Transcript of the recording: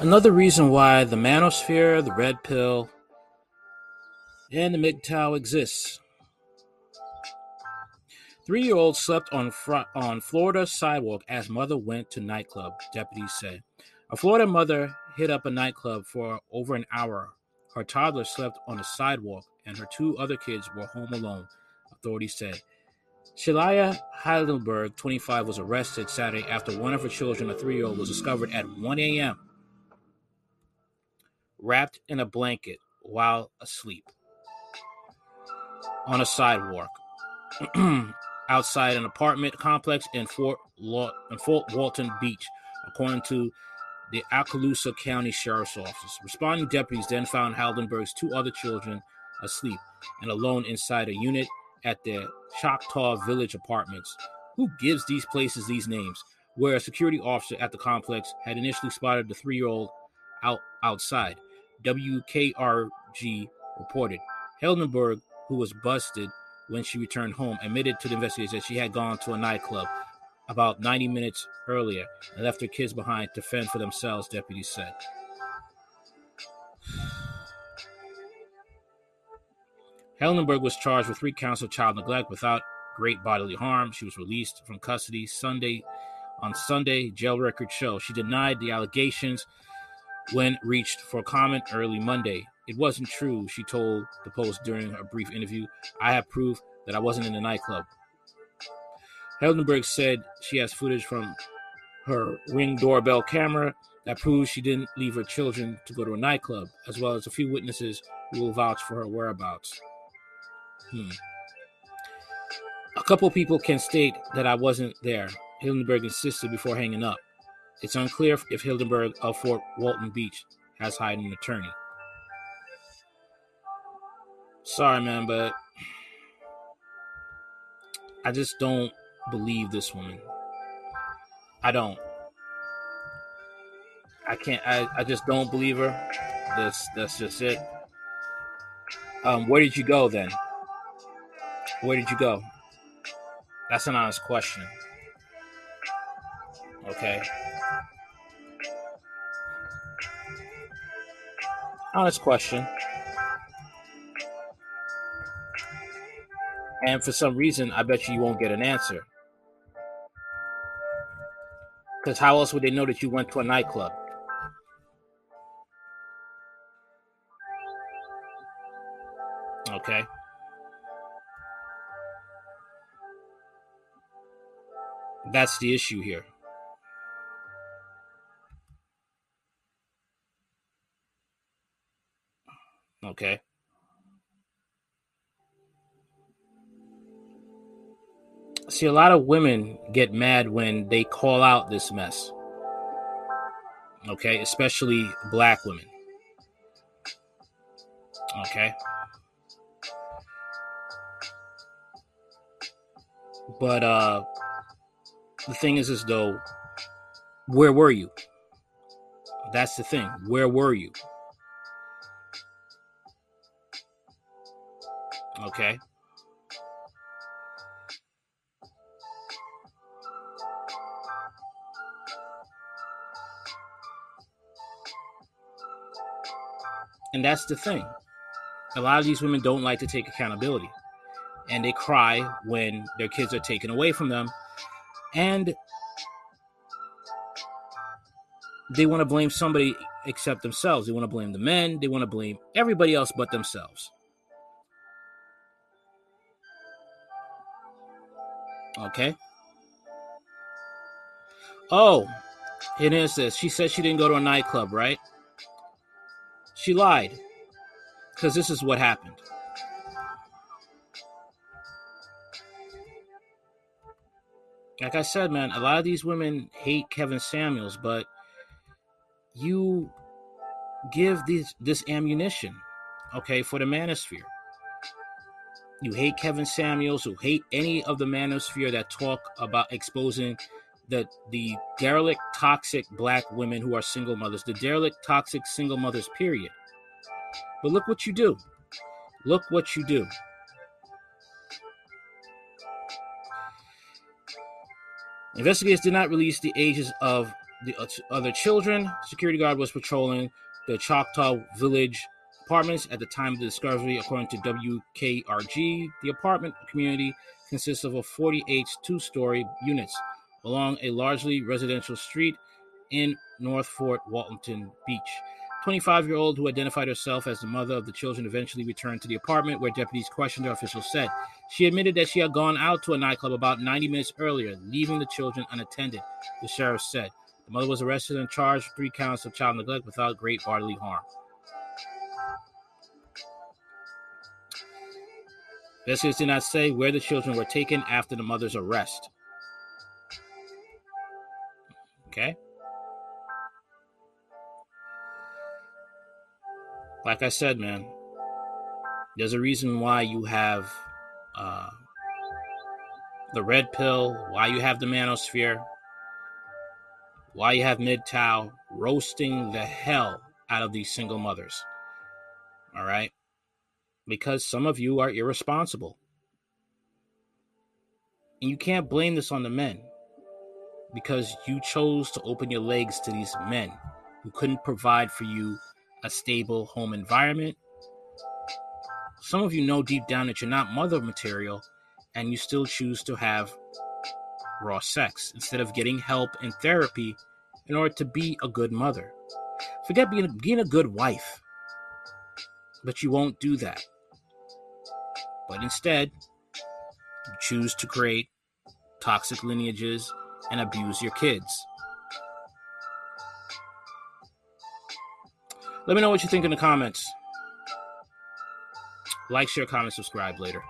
Another reason why the manosphere, the red pill, and the MGTOW exists. Three-year-old slept on fr- on Florida sidewalk as mother went to nightclub. Deputies say a Florida mother hit up a nightclub for over an hour. Her toddler slept on a sidewalk, and her two other kids were home alone. Authorities said. Shelaya Heidelberg, 25, was arrested Saturday after one of her children, a three-year-old, was discovered at 1 a.m. wrapped in a blanket while asleep on a sidewalk outside an apartment complex in Fort, Law- in Fort Walton Beach, according to the Okaloosa County Sheriff's Office. Responding deputies then found Haldenberg's two other children asleep and alone inside a unit at their Choctaw Village Apartments. Who gives these places these names? Where a security officer at the complex had initially spotted the three-year-old out outside. WKRG reported. Heldenberg, who was busted when she returned home, admitted to the investigators that she had gone to a nightclub about 90 minutes earlier and left her kids behind to fend for themselves, deputies said. Hellenberg was charged with three counts of child neglect without great bodily harm. She was released from custody Sunday. On Sunday, jail records show she denied the allegations when reached for comment early Monday. It wasn't true, she told the Post during a brief interview. I have proof that I wasn't in the nightclub. Heldenberg said she has footage from her ring doorbell camera that proves she didn't leave her children to go to a nightclub, as well as a few witnesses who will vouch for her whereabouts. Hmm. A couple people can state that I wasn't there, Hildenberg insisted before hanging up. It's unclear if Hildenberg of Fort Walton Beach has hired an attorney. Sorry, man, but I just don't believe this woman. I don't. I can't. I, I just don't believe her. That's that's just it. Um, where did you go then? Where did you go? That's an honest question. Okay. Honest question. And for some reason, I bet you you won't get an answer. Because how else would they know that you went to a nightclub? Okay. That's the issue here. Okay. See, a lot of women get mad when they call out this mess. Okay, especially black women. Okay. But uh the thing is as though where were you? That's the thing. Where were you? Okay. And that's the thing. A lot of these women don't like to take accountability. And they cry when their kids are taken away from them. And they want to blame somebody except themselves. They want to blame the men. They want to blame everybody else but themselves. Okay. Oh, it is this. She said she didn't go to a nightclub, right? She lied. Because this is what happened. Like I said, man, a lot of these women hate Kevin Samuels, but you give this this ammunition, okay, for the manosphere. You hate Kevin Samuels, who hate any of the manosphere that talk about exposing the the derelict, toxic black women who are single mothers, the derelict, toxic single mothers, period. But look what you do. Look what you do. Investigators did not release the ages of the other children. Security guard was patrolling the Choctaw Village apartments at the time of the discovery, according to WKRG. The apartment community consists of a 48 two-story units along a largely residential street in North Fort Walton Beach. 25 year old who identified herself as the mother of the children eventually returned to the apartment where deputies questioned her, officials said. She admitted that she had gone out to a nightclub about 90 minutes earlier, leaving the children unattended, the sheriff said. The mother was arrested and charged with three counts of child neglect without great bodily harm. Investigators did not say where the children were taken after the mother's arrest. Okay? like I said, man, there's a reason why you have uh, the red pill, why you have the manosphere, why you have MGTOW roasting the hell out of these single mothers. All right? Because some of you are irresponsible. And you can't blame this on the men because you chose to open your legs to these men who couldn't provide for you a stable home environment. Some of you know deep down that you're not mother material and you still choose to have raw sex instead of getting help and therapy in order to be a good mother. Forget being, being a good wife, but you won't do that. But instead, choose to create toxic lineages and abuse your kids. Let me know what you think in the comments. Like, share, comment, subscribe later.